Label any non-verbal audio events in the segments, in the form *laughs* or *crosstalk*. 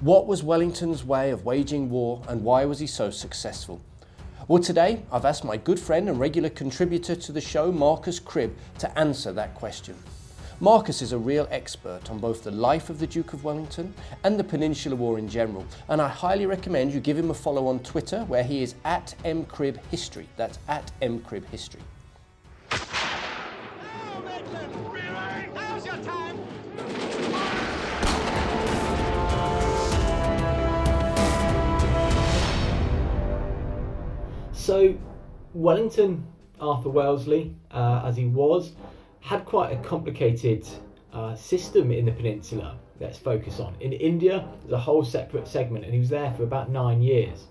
What was Wellington's way of waging war and why was he so successful? Well, today I've asked my good friend and regular contributor to the show, Marcus Cribb, to answer that question. Marcus is a real expert on both the life of the Duke of Wellington and the Peninsular War in general, and I highly recommend you give him a follow on Twitter where he is at mcribbhistory. That's at mcribbhistory. So, Wellington, Arthur Wellesley, uh, as he was, had quite a complicated uh, system in the peninsula. Let's focus on. In India, there's a whole separate segment, and he was there for about nine years.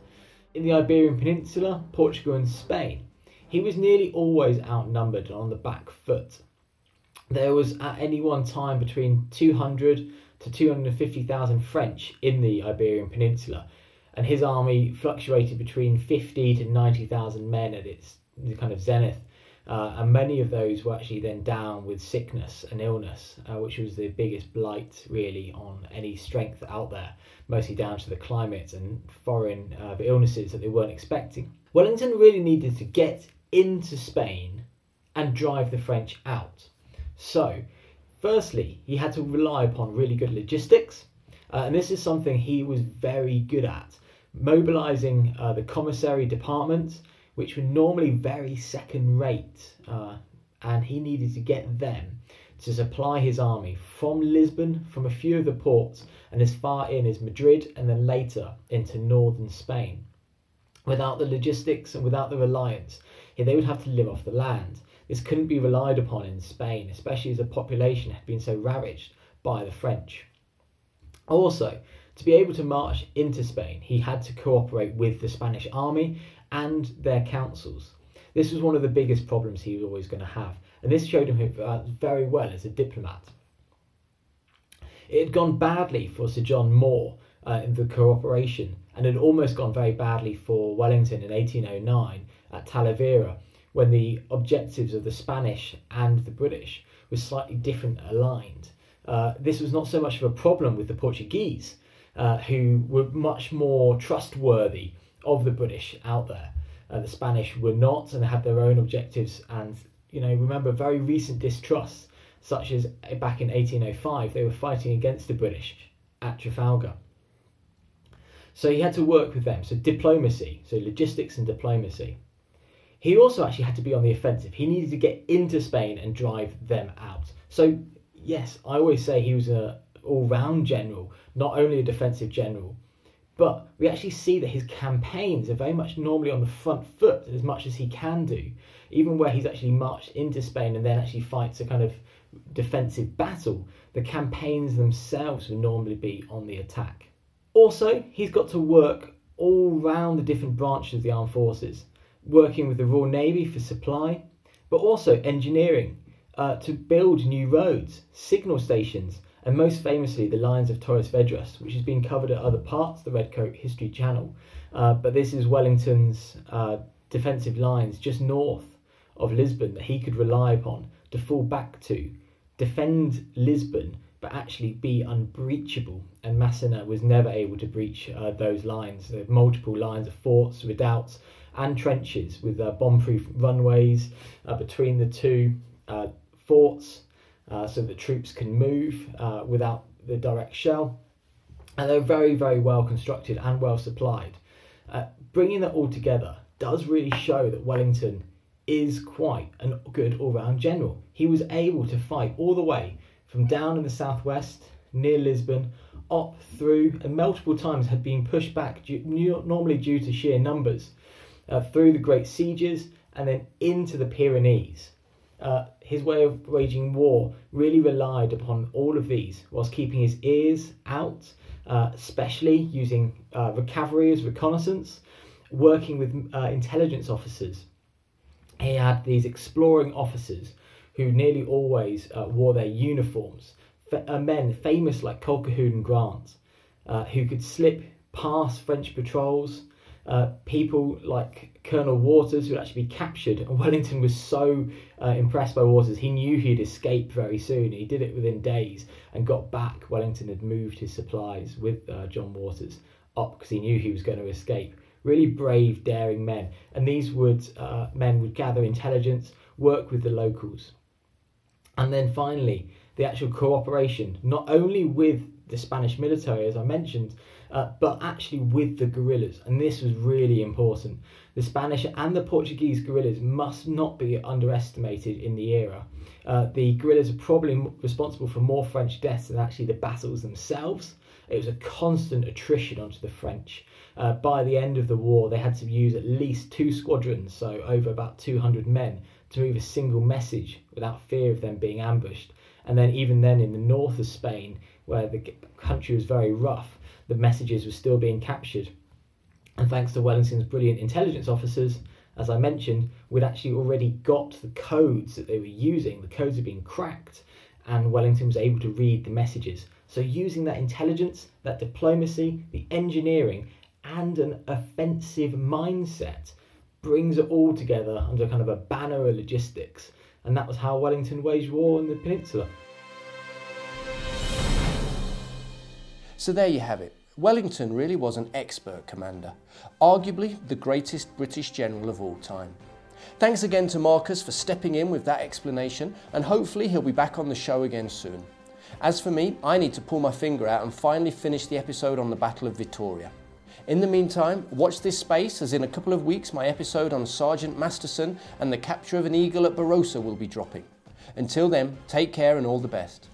In the Iberian Peninsula, Portugal, and Spain, he was nearly always outnumbered and on the back foot. There was at any one time between 200 to 250,000 French in the Iberian Peninsula, and his army fluctuated between 50 to 90,000 men at its kind of zenith. Uh, and many of those were actually then down with sickness and illness, uh, which was the biggest blight really on any strength out there, mostly down to the climate and foreign uh, illnesses that they weren't expecting. Wellington really needed to get into Spain and drive the French out. So, firstly, he had to rely upon really good logistics, uh, and this is something he was very good at mobilizing uh, the commissary departments, which were normally very second rate, uh, and he needed to get them to supply his army from Lisbon, from a few of the ports, and as far in as Madrid, and then later into northern Spain. Without the logistics and without the reliance, they would have to live off the land. This couldn't be relied upon in Spain, especially as the population had been so ravaged by the French. Also, to be able to march into Spain, he had to cooperate with the Spanish army and their councils. This was one of the biggest problems he was always going to have, and this showed him uh, very well as a diplomat. It had gone badly for Sir John Moore uh, in the cooperation, and had almost gone very badly for Wellington in 1809 at Talavera, when the objectives of the Spanish and the British were slightly different aligned. Uh, this was not so much of a problem with the Portuguese, uh, who were much more trustworthy of the British out there. Uh, the Spanish were not and had their own objectives. And, you know, remember very recent distrusts, such as back in 1805, they were fighting against the British at Trafalgar. So he had to work with them. So diplomacy, so logistics and diplomacy. He also actually had to be on the offensive. He needed to get into Spain and drive them out. So yes, I always say he was a all-round general, not only a defensive general. But we actually see that his campaigns are very much normally on the front foot as much as he can do, even where he's actually marched into Spain and then actually fights a kind of defensive battle. The campaigns themselves would normally be on the attack. Also, he's got to work all round the different branches of the armed forces, working with the Royal Navy for supply, but also engineering, uh, to build new roads, signal stations, and most famously the lines of Torres Vedras, which has been covered at other parts of the Redcoat History Channel. Uh, but this is Wellington's uh, defensive lines just north of Lisbon that he could rely upon to fall back to, defend Lisbon, but actually be unbreachable. And Massena was never able to breach uh, those lines. There multiple lines of forts, redoubts, and trenches with uh, bomb-proof runways uh, between the two uh, forts uh, so that troops can move uh, without the direct shell. And they're very, very well constructed and well supplied. Uh, bringing that all together does really show that Wellington is quite a good all round general. He was able to fight all the way from down in the southwest near Lisbon up through and multiple times had been pushed back due, normally due to sheer numbers uh, through the great sieges and then into the Pyrenees uh, his way of waging war really relied upon all of these, whilst keeping his ears out, uh, especially using uh, cavalry as reconnaissance, working with uh, intelligence officers. He had these exploring officers who nearly always uh, wore their uniforms, F- men famous like Colquhoun and Grant, who could slip past French patrols uh, people like Colonel Waters would actually be captured, and *laughs* Wellington was so uh, impressed by Waters, he knew he'd escape very soon. He did it within days and got back. Wellington had moved his supplies with uh, John Waters up because he knew he was going to escape. Really brave, daring men, and these would uh, men would gather intelligence, work with the locals, and then finally the actual cooperation, not only with the Spanish military, as I mentioned, uh, but actually with the guerrillas. And this was really important. The Spanish and the Portuguese guerrillas must not be underestimated in the era. Uh, the guerrillas are probably responsible for more French deaths than actually the battles themselves. It was a constant attrition onto the French. Uh, by the end of the war, they had to use at least two squadrons, so over about 200 men, to move a single message without fear of them being ambushed. And then, even then, in the north of Spain, where the country was very rough, the messages were still being captured. And thanks to Wellington's brilliant intelligence officers, as I mentioned, we'd actually already got the codes that they were using. The codes had been cracked, and Wellington was able to read the messages. So, using that intelligence, that diplomacy, the engineering, and an offensive mindset brings it all together under kind of a banner of logistics. And that was how Wellington waged war in the peninsula. So there you have it. Wellington really was an expert commander, arguably the greatest British general of all time. Thanks again to Marcus for stepping in with that explanation, and hopefully he'll be back on the show again soon. As for me, I need to pull my finger out and finally finish the episode on the Battle of Vittoria. In the meantime, watch this space as in a couple of weeks my episode on Sergeant Masterson and the capture of an eagle at Barossa will be dropping. Until then, take care and all the best.